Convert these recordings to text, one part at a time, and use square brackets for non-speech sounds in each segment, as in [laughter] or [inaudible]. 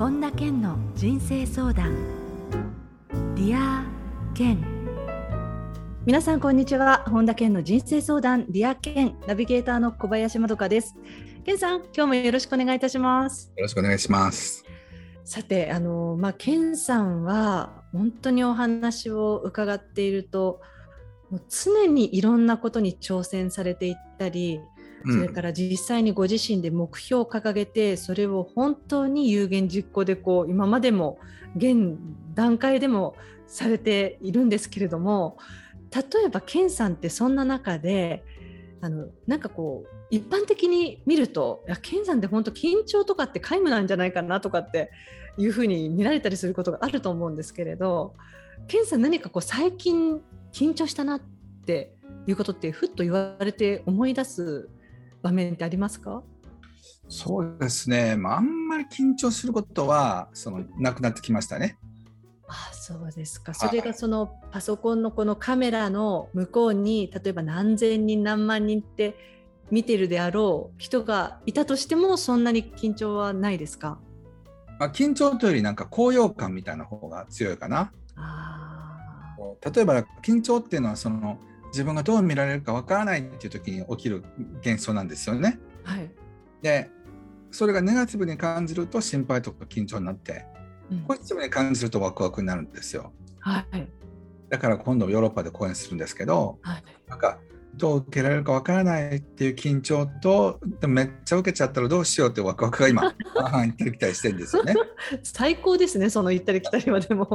本田健の人生相談。 Dear Ken。皆さんこんにちは。本田健の人生相談。 Dear Ken。ナビゲーターの小林まどかです。健さん今日もよろしくお願いいたします。よろしくお願いします。さてあのまあ健さんは本当にお話を伺っているともう常にいろんなことに挑戦されていったりそれから実際にご自身で目標を掲げてそれを本当に有言実行でこう今までも現段階でもされているんですけれども例えば健さんってそんな中であのなんかこう一般的に見るといや健さんって本当緊張とかって皆無なんじゃないかなとかっていうふうに見られたりすることがあると思うんですけれど健さん何かこう最近緊張したなっていうことってふっと言われて思い出す場面ってありますか？そうですね、まあ、あんまり緊張することはそのなくなってきましたね。あそうですか。それがそのパソコンのこのカメラの向こうに例えば何千人何万人って見てるであろう人がいたとしてもそんなに緊張はないですか？まあ、緊張というよりなんか高揚感みたいな方が強いかな。あ例えば緊張っていうのはその自分がどう見られるかわからないっていう時に起きる現象なんですよね。はい、でそれがネガティブに感じると心配とか緊張になって、うんポジティブに感じるとワクワクになるんですよ。はいだから今度ヨーロッパで講演するんですけどはいなんかどう受けられるかわからないっていう緊張とでもめっちゃ受けちゃったらどうしようってワクワクが今 [laughs] 行ったり来たりしてるんですよね。最高ですねその行ったり来たりはでも。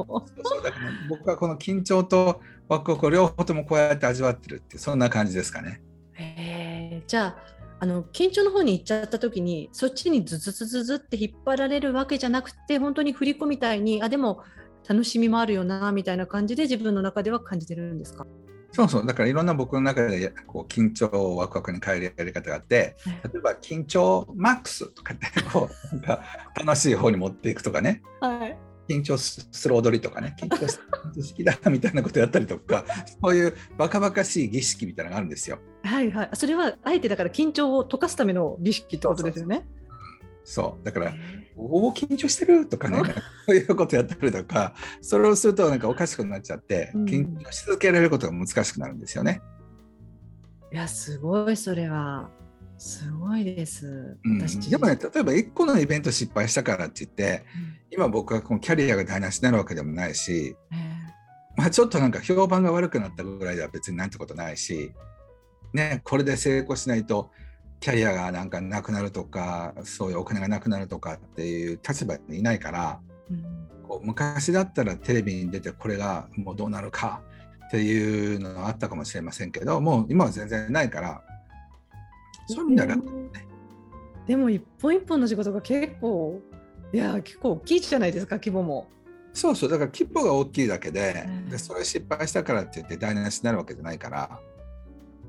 そうだから僕はこの緊張とワクワクを両方ともこうやって味わってるってそんな感じですかね。へーじゃああの緊張の方に行っちゃった時にそっちにズズズズズって引っ張られるわけじゃなくて本当に振り子みたいにあでも楽しみもあるよなみたいな感じで自分の中では感じてるんですか？そうそう。だからいろんな僕の中でこう緊張をワクワクに変えるやり方があってはい。例えば緊張マックスとかってこうなんか楽しい方に持っていくとかね。はい。緊張する踊りとかね。緊張する好きだみたいなことやったりとか [laughs] そういうバカバカしい儀式みたいなのがあるんですよ。はいはい。それはあえてだから緊張を解かすための儀式ってことですよね。そうだからおお緊張してるとかねそういうことやったりとかそれをするとなんかおかしくなっちゃってうん。緊張し続けられることが難しくなるんですよね。いやすごいそれは。すごいです。うん。私でもね例えば1個のイベント失敗したからって言って今僕はこのキャリアが台無しになるわけでもないし、うんえ。まあ、ちょっとなんか評判が悪くなったぐらいでは別になんてことないし、ね、これで成功しないとキャリアがなんかなくなるとかそういうお金がなくなるとかっていう立場にいないからーうん。こう昔だったらテレビに出てこれがもうどうなるかっていうのがあったかもしれませんけどもう今は全然ないからそういう意味では楽でも一本一本の仕事が結構いや結構大きいじゃないですか規模も。そうそうだから規模が大きいだけで,、うん。でそれ失敗したからって言って台無しになるわけじゃないから、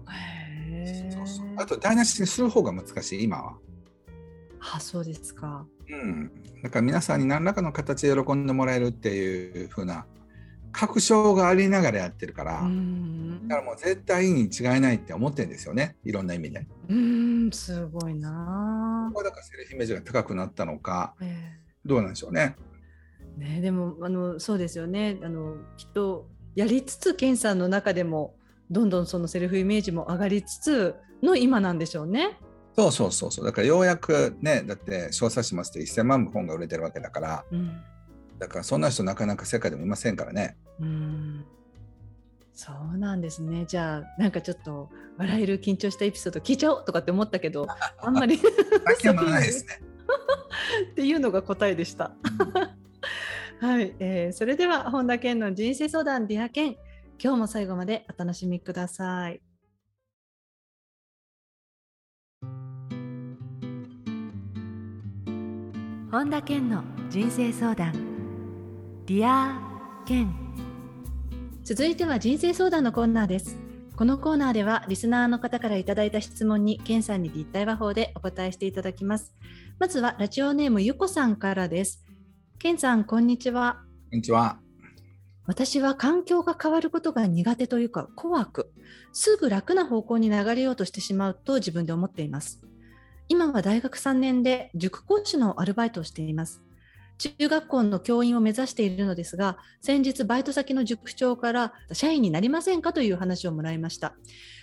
へそうそうーあと台無しにする方が難しい今は。あそうですか。うん、だから皆さんに何らかの形で喜んでもらえるっていう風な確証がありながらやってるから、うんだからもう絶対に違いないって思ってるんですよねいろんな意味で。うんすごいなここだからセルフイメージが高くなったのかあ。えどうなんでしょうね。えねでもあのそうですよねあのきっとやりつつ健さんの中でもどんどんそのセルフイメージも上がりつつの今なんでしょうね。そうそうそうそうだからようやくねだって小冊子ますと1000万部本が売れてるわけだからうんだからそんな人なかなか世界でもいませんからね。うんそうなんですね。じゃあなんかちょっと笑える緊張したエピソード聞いちゃおうとかって思ったけど [laughs] あんまり最近はないですね。[laughs] っていうのが答えでした。[laughs] はい、えーそれでは本田健の人生相談 Dear Ken 今日も最後までお楽しみください。本田健の人生相談 Dear Ken 続いては人生相談のコーナーです。このコーナーではリスナーの方からいただいた質問に健さんに立体話法でお答えしていただきます。まずはラジオネームゆこさんからです。健さん、こんにちは。こんにちは。私は環境が変わることが苦手というか怖く、すぐ楽な方向に流れようとしてしまうと自分で思っています。今は大学3年で塾講師のアルバイトをしています。中学校の教員を目指しているのですが先日バイト先の塾長から社員になりませんかという話をもらいました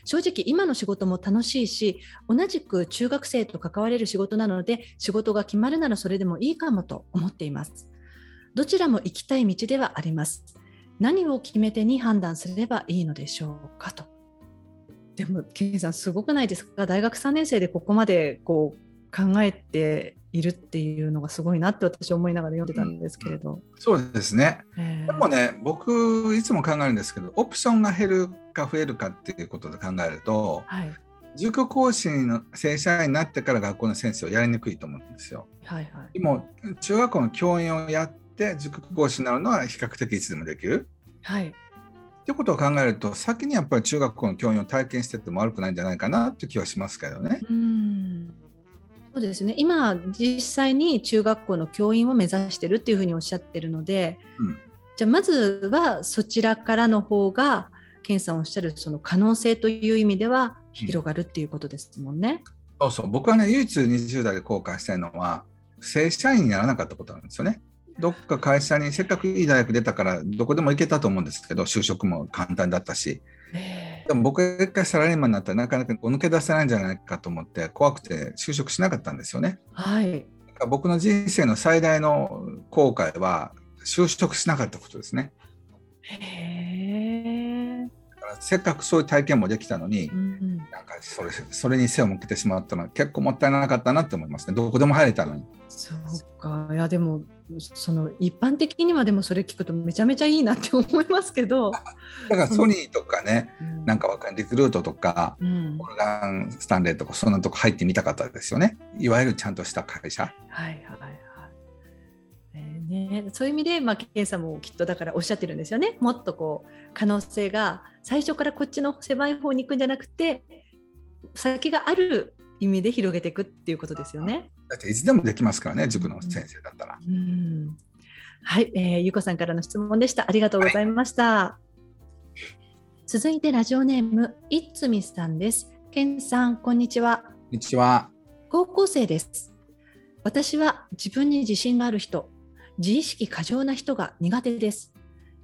正直今の仕事も楽しいし同じく中学生と関われる仕事なので仕事が決まるならそれでもいいかもと思っていますどちらも行きたい道ではあります何を決め手に判断すればいいのでしょうかと。でもケンさんすごくないですか？大学3年生でここまでこう考えているっていうのがすごいなって私思いながら読んでたんですけれど。うん、そうですね、えー、でもね僕いつも考えるんですけどオプションが減るか増えるかっていうことで考えると、はい、塾講師の正社員になってから学校の先生をやりにくいと思うんですよ。はいはい、でも中学校の教員をやって塾講師になるのは比較的いつでもできる。はいっていうことを考えると先にやっぱり中学校の教員を体験してても悪くないんじゃないかなっていう気はしますけどね。うんそうですね今実際に中学校の教員を目指してるっていうふうにおっしゃってるので、うん、じゃあまずはそちらからの方が健さんおっしゃるその可能性という意味では広がるっていうことですもんね。うん、そうそう僕はね唯一20代で後悔したいのは正社員にならなかったことなんですよね。どっか会社にせっかくいい大学出たからどこでも行けたと思うんですけど就職も簡単だったし。でも僕が一回サラリーマンになったらなかなか抜け出せないんじゃないかと思って怖くて就職しなかったんですよね。はい、僕の人生の最大の後悔は就職しなかったことですね。へせっかくそういう体験もできたのに、うん、なんかそれそれに背を向けてしまったのは結構もったいなかったなって思いますねどこでも入れたのに。そうか。いやでもその一般的にはでもそれ聞くとめちゃめちゃいいなって思いますけど。だからソニーとかね、うん、なんかわかんリクルートとか、うん、オルガンスタンレーとかそんなとこ入ってみたかったですよね。いわゆるちゃんとした会社。はいはいはい。えーね、そういう意味で、まあ、ケンさんもきっとだからおっしゃってるんですよね。もっとこう可能性が最初からこっちの狭い方に行くんじゃなくて先がある意味で広げていくっていうことですよね。だっていつでもできますからね、塾の先生だったら。うん、はい、えー、ゆこさんからの質問でした。ありがとうございました。はい、続いてラジオネームいつみさんです。けんさん、こんにちは。こんにちは。高校生です。私は自分に自信がある人、自意識過剰な人が苦手です。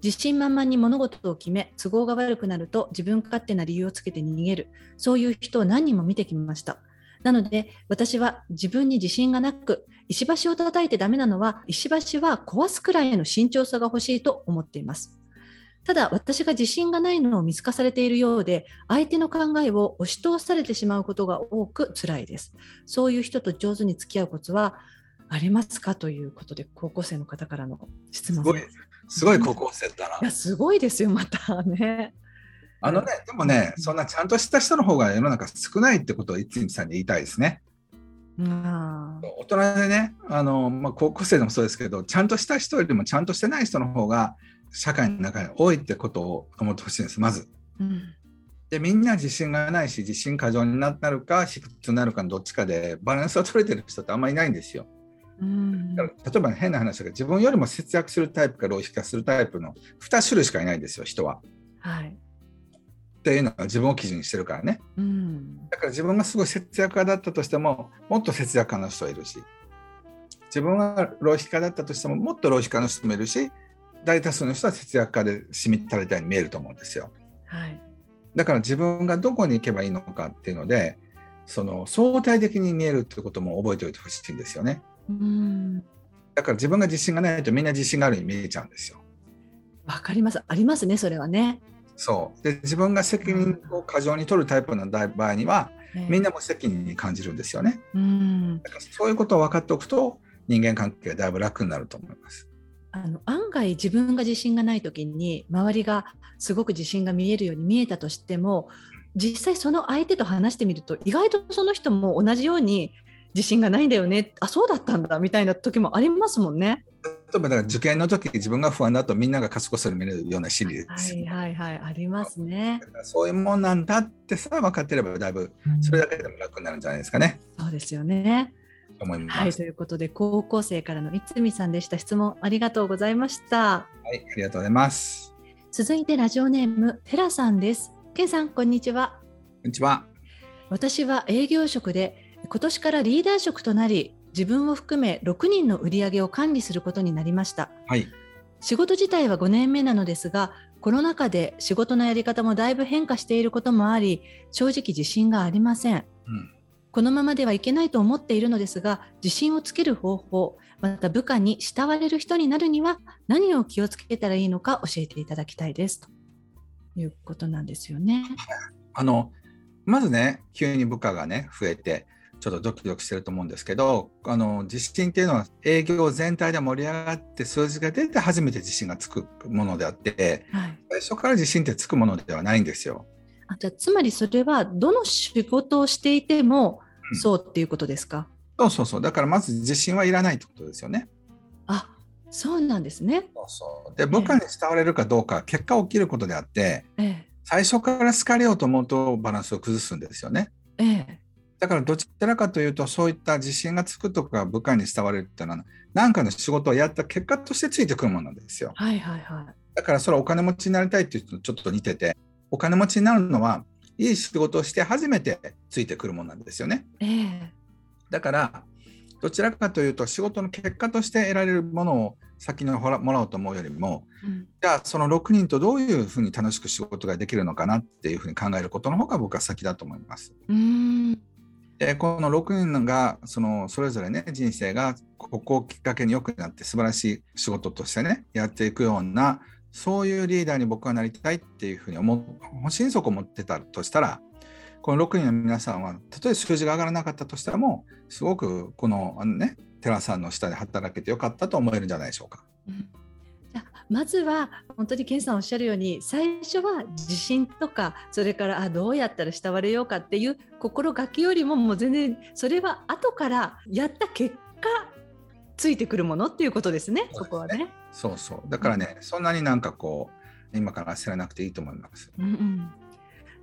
自信満々に物事を決め、都合が悪くなると自分勝手な理由をつけて逃げる、そういう人を何人も見てきました。なので私は自分に自信がなく石橋を叩いてダメなのは石橋は壊すくらいの慎重さが欲しいと思っています。ただ私が自信がないのを見透かされているようで相手の考えを押し通されてしまうことが多く辛いです。そういう人と上手に付き合うコツはありますかということで高校生の方からの質問です。すごい高校生だな。いやすごいですよまたね。あのね、でもね、そんなちゃんとした人の方が世の中少ないってことを一日さんに言いたいですね。うん、大人でね、あのまあ、高校生でもそうですけど、ちゃんとした人よりもちゃんとしてない人の方が社会の中に多いってことを思ってほしいんです、まず。うん、で、みんな自信がないし、自信過剰になるか、卑屈になるかのどっちかで、バランスを取れてる人ってあんまりいないんですよ。うん、例えば、変な話だけど、自分よりも節約するタイプか浪費化するタイプの2種類しかいないんですよ、人は。はいっていうのは自分を基準にしてるからね、うん、だから自分がすごい節約家だったとしてももっと節約家の人いるし自分が浪費家だったとしてももっと浪費家の人もいるし大多数の人は節約家でしみったれたように見えると思うんですよ、はい、だから自分がどこに行けばいいのかっていうのでその相対的に見えるってことも覚えておいてほしいんですよね、うん、だから自分が自信がないとみんな自信があるように見えちゃうんですよ。わかります。ありますねそれはねそうで自分が責任を過剰に取るタイプの場合には、みんなも責任に感じるんですよね。うんだからそういうことを分かっておくと人間関係がだいぶ楽になると思います。あの案外自分が自信がない時に周りがすごく自信が見えるように見えたとしても実際その相手と話してみると意外とその人も同じように自信がないんだよねあそうだったんだみたいな時もありますもんね。例えばだから受験の時自分が不安だとみんなが賢そうに見れるような心理です、はいはいはいありますね。そういうもんなんだってさ分かってればだいぶそれだけでも楽になるんじゃないですかね。うん、そうですよね。思います。はいということで高校生からの三見さんでした質問ありがとうございました。はいありがとうございます。続いてラジオネームテラさんです。ケンさんこんにちは。こんにちは。私は営業職で今年からリーダー職となり自分を含め6人の売り上げを管理することになりました。はい。仕事自体は5年目なのですが、コロナ禍で仕事のやり方もだいぶ変化していることもあり、正直自信がありません。うん。このままではいけないと思っているのですが、自信をつける方法、また部下に慕われる人になるには何を気をつけたらいいのか教えていただきたいですということなんですよね。あのまずね急に部下がね増えてちょっとドキドキしてると思うんですけどあの自信っていうのは営業全体で盛り上がって数字が出て初めて自信がつくものであってはい、最初から自信ってつくものではないんですよ。あじゃあつまりそれはどの仕事をしていてもうんそうっていうことですか、そうそうそうだからまず自信はいらないってことですよね。あそうなんですね。そうそうで部下に慕われるかどうか結果起きることであってえ最初から好かれようと思うとバランスを崩すんですよね。えええだからどちらかというとそういった自信がつくとか部下に慕われるっていうのは何かの仕事をやった結果としてついてくるものなんですよ。はいはいはい。だからそれはお金持ちになりたいっていう人とちょっと似ててお金持ちになるのはいい仕事をして初めてついてくるものなんですよね。ええだからどちらかというと仕事の結果として得られるものを先にもらもらおうと思うよりもうんじゃあその6人とどういうふうに楽しく仕事ができるのかなっていうふうに考えることの方が僕は先だと思います。うーんでこの6人がそのそれぞれね人生がここをきっかけに良くなって素晴らしい仕事としてねやっていくようなそういうリーダーに僕はなりたいっていうふうに思う心底思ってたとしたらこの6人の皆さんはたとえ数字が上がらなかったとしてもすごくこのあのね寺さんの下で働けてよかったと思えるんじゃないでしょうか。うんまずは本当に健さんおっしゃるように最初は自信とかそれからあどうやったら慕われようかっていう心がけよりももう全然それは後からやった結果ついてくるものっていうことですねそね。そこはね。そうそう。だからねそんなになんかこう今から焦らなくていいと思います。うんうん。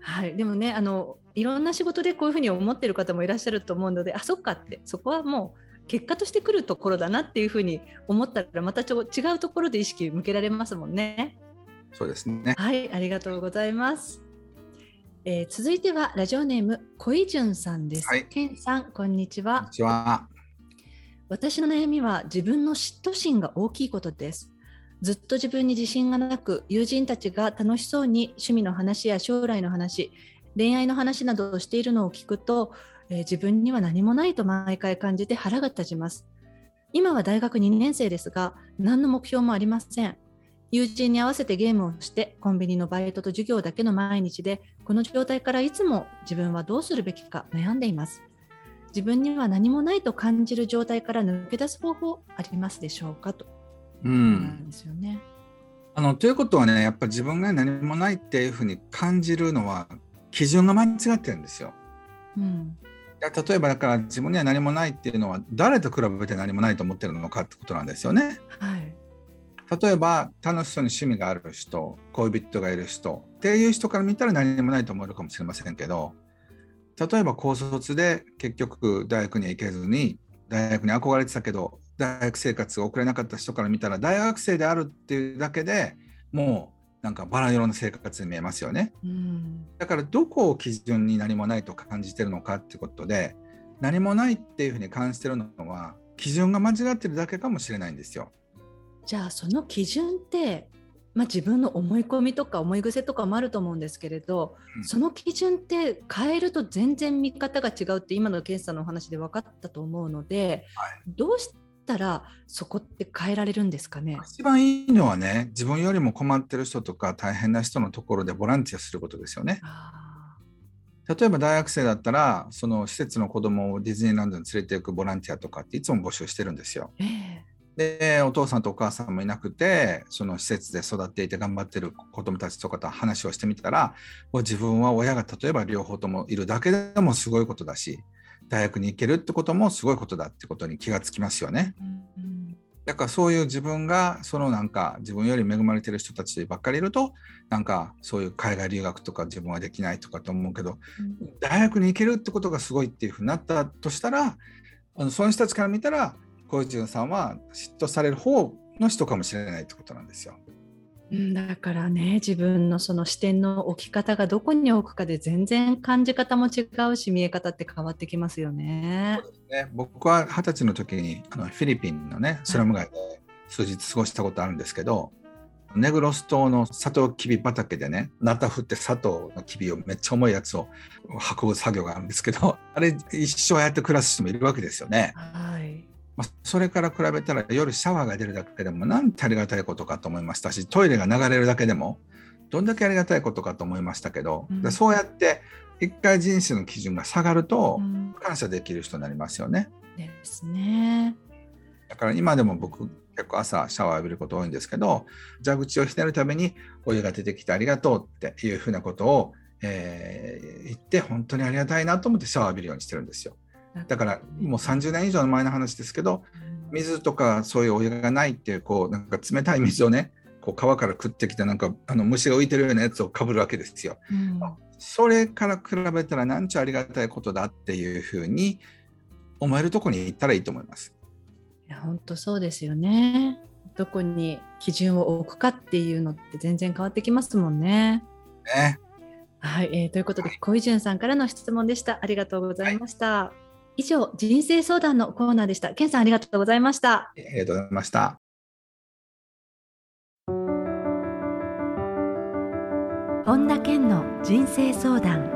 はい、でもねあのいろんな仕事でこういうふうに思ってる方もいらっしゃると思うのであそっかって。そこはもう結果としてくるところだなっていうふうに思ったらまたちょ違うところで意識向けられますもんね。そうですね。はい、ありがとうございます。えー続いてはラジオネーム小井淳さんです。はいケンさんこんにちこんはに。ちは。私の悩みは自分の嫉妬心が大きいことです。ずっと自分に自信がなく、友人たちが楽しそうに趣味の話や将来の話、恋愛の話などをしているのを聞くと、えー自分には何もないと毎回感じて腹が立ちます。今は大学2年生ですが、何の目標もありません。友人に合わせてゲームをして、コンビニのバイトと授業だけの毎日で、この状態からいつも自分はどうするべきか悩んでいます。自分には何もないと感じる状態から抜け出す方法ありますでしょうか？と、う。なんんですよね。あのということはねやっぱり自分が何もないっていうふうに感じるのは基準が間違ってるんですよ。うん、例えばだから自分には何もないっていうのは誰と比べて何もないと思ってるのかってことなんですよね。はい。例えば楽しそうに趣味がある人恋人がいる人っていう人から見たら何もないと思えるかもしれませんけど例えば高卒で結局大学には行けずに大学に憧れてたけど大学生活が送れなかった人から見たら大学生であるっていうだけでもうなんかバラ色の生活に見えますよね。うん、だからどこを基準に何もないと感じてるのかってことで何もないっていうふうに感じてるのは基準が間違ってるだけかもしれないんですよ。じゃあその基準って、まあ、自分の思い込みとか思い癖とかもあると思うんですけれど、うんその基準って変えると全然見方が違うって今の検査のお話で分かったと思うので、はいどうしたらそこって変えられるんですかね？一番いいのはね自分よりも困ってる人とか大変な人のところでボランティアすることですよね。あ例えば大学生だったらその施設の子供をディズニーランドに連れて行くボランティアとかっていつも募集してるんですよ。ーえでお父さんとお母さんもいなくてその施設で育っていて頑張ってる子供たちとかと話をしてみたらもう自分は親が例えば両方ともいるだけでもすごいことだし大学に行けるってこともすごいことだってことに気がつきますよね。だからそういう自分がそのなんか自分より恵まれてる人たちばっかりいるとなんかそういう海外留学とか自分はできないとかと思うけど大学に行けるってことがすごいっていうふうになったとしたらあのそういう人たちから見たら小泉さんは嫉妬される方の人かもしれないってことなんですよ。うんだからね自分のその視点の置き方がどこに置くかで全然感じ方も違うし見え方って変わってきますよね。ね僕は二十歳の時にあのフィリピンのねスラム街で数日過ごしたことあるんですけど、ネグロス島のサトウキビ畑でね、ナタ振って砂糖のキビをめっちゃ重いやつを運ぶ作業があるんですけど、あれ一生やって暮らす人もいるわけですよね。はい。まあ、それから比べたら夜シャワーが出るだけでもなんてありがたいことかと思いましたし、トイレが流れるだけでもどんだけありがたいことかと思いましたけど、うんでそうやって一回人生の基準が下がるとうん感謝できる人になりますよね。ですね。だから今でも僕結構朝シャワー浴びること多いんですけど蛇口をひねるためにお湯が出てきてありがとうっていうふうなことを、えー言って本当にありがたいなと思ってシャワー浴びるようにしてるんですよだからもう30年以上の前の話ですけど水とかそういうお湯がないっていうこうなんか冷たい水をねこう川から食ってきてなんかあの虫が浮いてるようなやつをかぶるわけですようんそれから比べたらなんちゃありがたいことだっていうふうに思えるとこに行ったらいいと思いますいや本当そうですよね。どこに基準を置くかっていうのって全然変わってきますもんね。ねはい、えーということで小井淳さんからの質問でした。ありがとうございました。以上人生相談のコーナーでした。健さんありがとうございました。ありがとうございました。本田健の人生相談。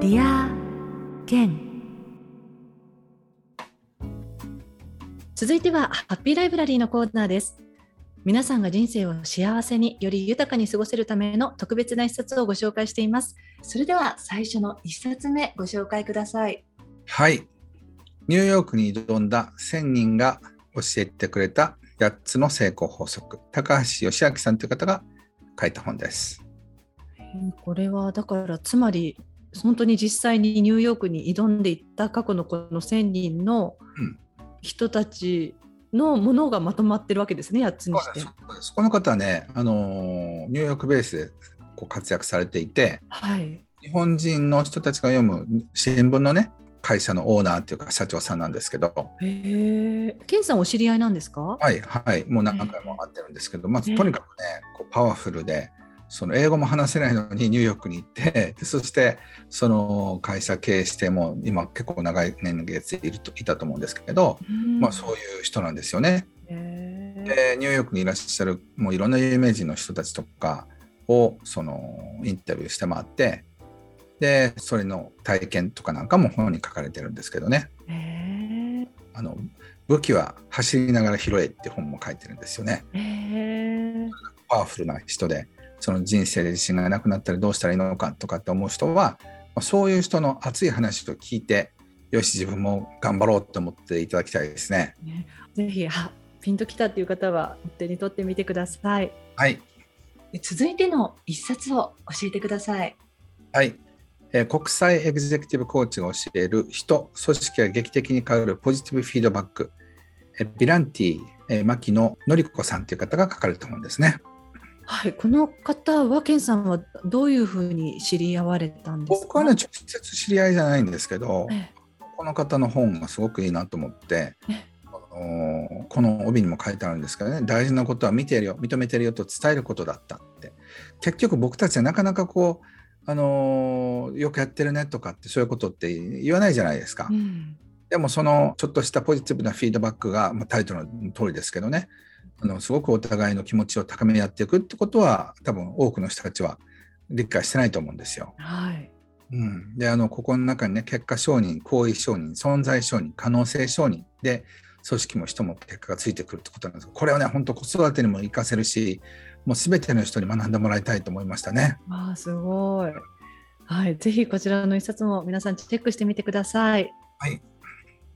Dear Ken 続いてはハッピーライブラリーのコーナーです。皆さんが人生を幸せにより豊かに過ごせるための特別な一冊をご紹介しています。それでは最初の一冊目ご紹介くださいはい。ニューヨークに挑んだ1000人が教えてくれた8つの成功法則。高橋義明さんという方が書いた本です。これはだからつまり本当に実際にニューヨークに挑んでいった過去のこの1000人のうん人たちのものがまとまってるわけですね8つにして。そこの方はね、あのーニューヨークベースでこう活躍されていて、はい、日本人の人たちが読む新聞のね、会社のオーナーっていうか社長さんなんですけど、へえ。ケンさんお知り合いなんですか？はいはい、もう何回も会ってるんですけど、まずねとにかくね、こうパワフルで、その英語も話せないのに [laughs] ニューヨークに行って、でそしてその会社経営してもう今結構長い年月いるといたと思うんですけど、まあそういう人なんですよね。でニューヨークにいらっしゃるもういろんな有名人の人たちとかをそのインタビューして回って、でそれの体験とかなんかも本に書かれてるんですけどね。あの武器は走りながら拾えって本も書いてるんですよね。パワフルな人でその人生で自信がなくなったらどうしたらいいのかとかって思う人はまあそういう人の熱い話を聞いてよし自分も頑張ろうと思っていただきたいですね。ねぜひあピンときたっていう方は手に取ってみてください。はい、で続いての一冊を教えてください。はいえー国際エグゼクティブコーチが教える人組織が劇的に変わるポジティブフィードバックえービランティ、えー牧野典子さんという方が書かれた本ですね。はい、この方はケンさんはどういうふうに知り合われたんですか？僕はね直接知り合いじゃないんですけど、えこの方の本がすごくいいなと思ってえ、あのこの帯にも書いてあるんですけどね、大事なことは見てるよ、認めてるよと伝えることだったって。結局僕たちはなかなかこう、あのよくやってるねとかってそういうことって言わないじゃないですか。うんでもそのちょっとしたポジティブなフィードバックが、まあ、タイトルの通りですけどね、あのすごくお互いの気持ちを高め合っていくってことは多分多くの人たちは理解してないと思うんですよ。はい。うん、であのここの中にね結果承認行為承認存在承認可能性承認で組織も人も結果がついてくるってことなんですこれはね本当子育てにも活かせるしもう全ての人に学んでもらいたいと思いましたね。わあすごい。はい、ぜひこちらの一冊も皆さんチェックしてみてください。はい。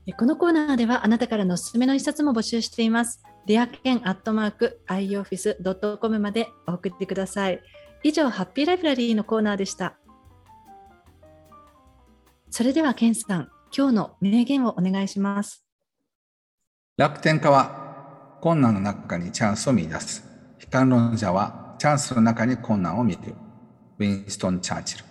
えこのコーナーではあなたからのおすすめの一冊も募集しています。デアケンアットマーク ioffice.com までお送りください。以上、ハッピーライブラリーのコーナーでした。それではケンさん、今日の名言をお願いします。楽天家は困難の中にチャンスを見出す。悲観論者はチャンスの中に困難を見る。ウィンストン・チャーチル。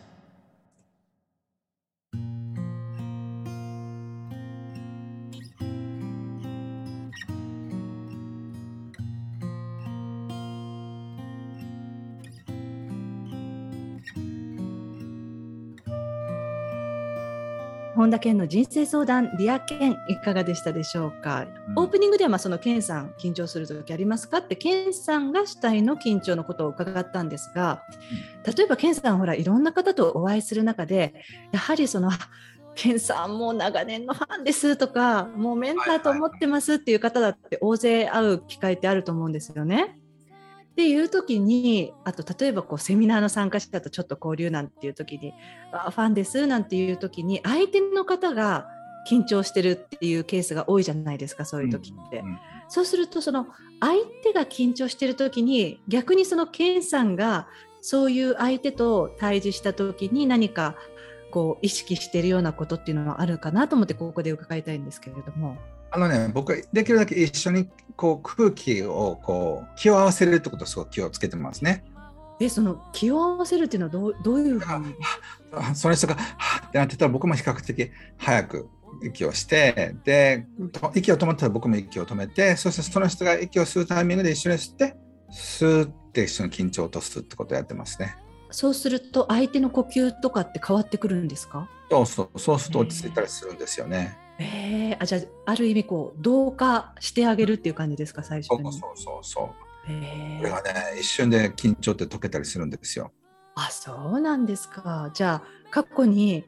本田健の人生相談 Dear Ken いかがでしたでしょうか、うん、オープニングではまあその健さん緊張する時ありますか？って健さんが主体の緊張のことを伺ったんですが例えば健さんほらいろんな方とお会いする中でやはりその健さんもう長年のファンですとかもうメンターと思ってますっていう方だって大勢会う機会ってあると思うんですよね。っていう時にあと例えばこうセミナーの参加者とちょっと交流なんていう時にあファンですなんていう時に相手の方が緊張してるっていうケースが多いじゃないですかそういう時って。うんうん、そうするとその相手が緊張してる時に逆にそのケンさんがそういう相手と対峙した時に何かこう意識しているようなことっていうのはあるかなと思ってここで伺いたいんですけれども。あのね、僕はできるだけ一緒にこう空気をこう気を合わせるってことをすごく気をつけてますね。え、その気を合わせるっていうのはどうどういうふうに？その人がはってなってたら僕も比較的早く息をしてで息を止まったら僕も息を止めてそしてその人が息を吸うタイミングで一緒に吸ってスーって一緒に緊張を落とすってことをやってますね。そうすると相手の呼吸とかって変わってくるんですか？そうそうそうすると落ち着いたりするんですよね。えー、あじゃあある意味こう同化してあげるっていう感じですか最初に。そうそうそうえー、これがね一瞬で緊張って解けたりするんですよ。あそうなんですか。じゃあ過去に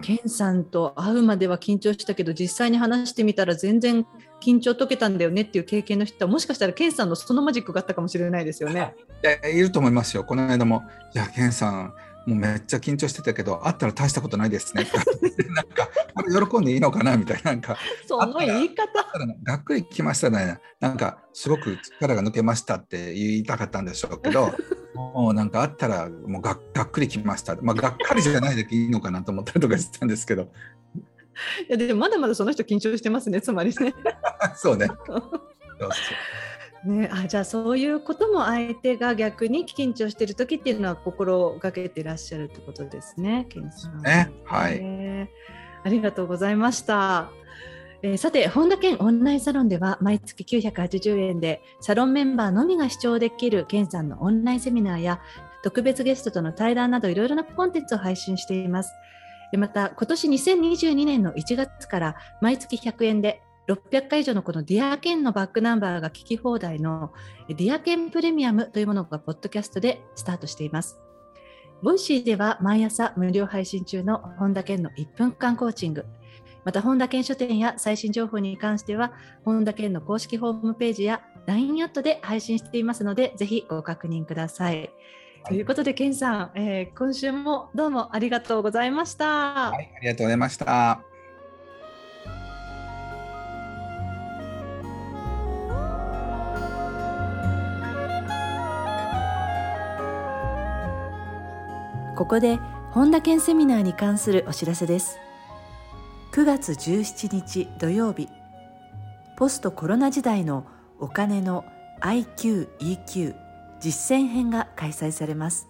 ケンさんと会うまでは緊張したけど、実際に話してみたら全然緊張解けたんだよねっていう経験の人は、もしかしたらケンさんのそのマジックがあったかもしれないですよね。[laughs] いいると思いますよ。この間も、いや、ケンさん、もうめっちゃ緊張してたけど、会ったら大したことないですね。[laughs] なんか、喜んでいいのかなみたいな、なんか、その言い方？がっくりきましたね。なんか、すごく力が抜けましたって言いたかったんでしょうけど、[laughs] もうなんかあったらもうががっくりきました。まあ、がっかりじゃないでいいのかなと思ったりとかしてたんですけど。いやでもまだまだその人緊張してますね、つまりね。[laughs] そうね。ね、あじゃあそういうことも相手が逆に緊張している時っていうのは心がけてらっしゃるってことですね、さん。ね、はい。ありがとうございました。えー、さて、本田健オンラインサロンでは毎月980円でサロンメンバーのみが視聴できる健さんのオンラインセミナーや特別ゲストとの対談などいろいろなコンテンツを配信しています。また、今年2022年の1月から毎月100円で600回以上のこのディアケンのバックナンバーが聞き放題のディアケンプレミアムというものがポッドキャストでスタートしています。Voicyでは毎朝無料配信中の本田健の1分間コーチング。また、本田健書店や最新情報に関しては、本田健の公式ホームページや LINE アットで配信していますので、ぜひご確認ください。ということで、健さん、えー、今週もどうもありがとうございました。はい、ありがとうございました。ここで本田健セミナーに関するお知らせです。9月17日土曜日。ポストコロナ時代のお金の IQEQ 実践編が開催されます。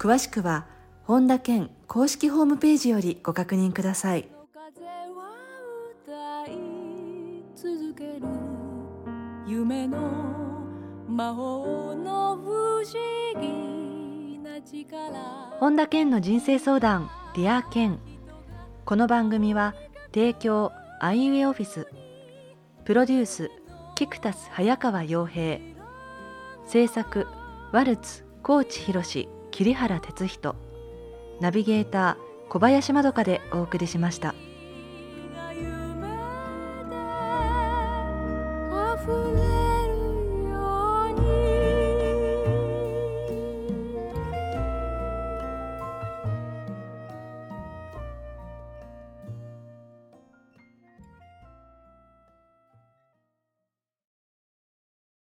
詳しくは本田健公式ホームページよりご確認ください。夢の魔法の不思議。本田健の人生相談 Dear 健。この番組は提供アイウェイオフィス。プロデュースキクタス早川洋平。制作ワルツ高知博桐原哲人。ナビゲーター小林まどかでお送りしました。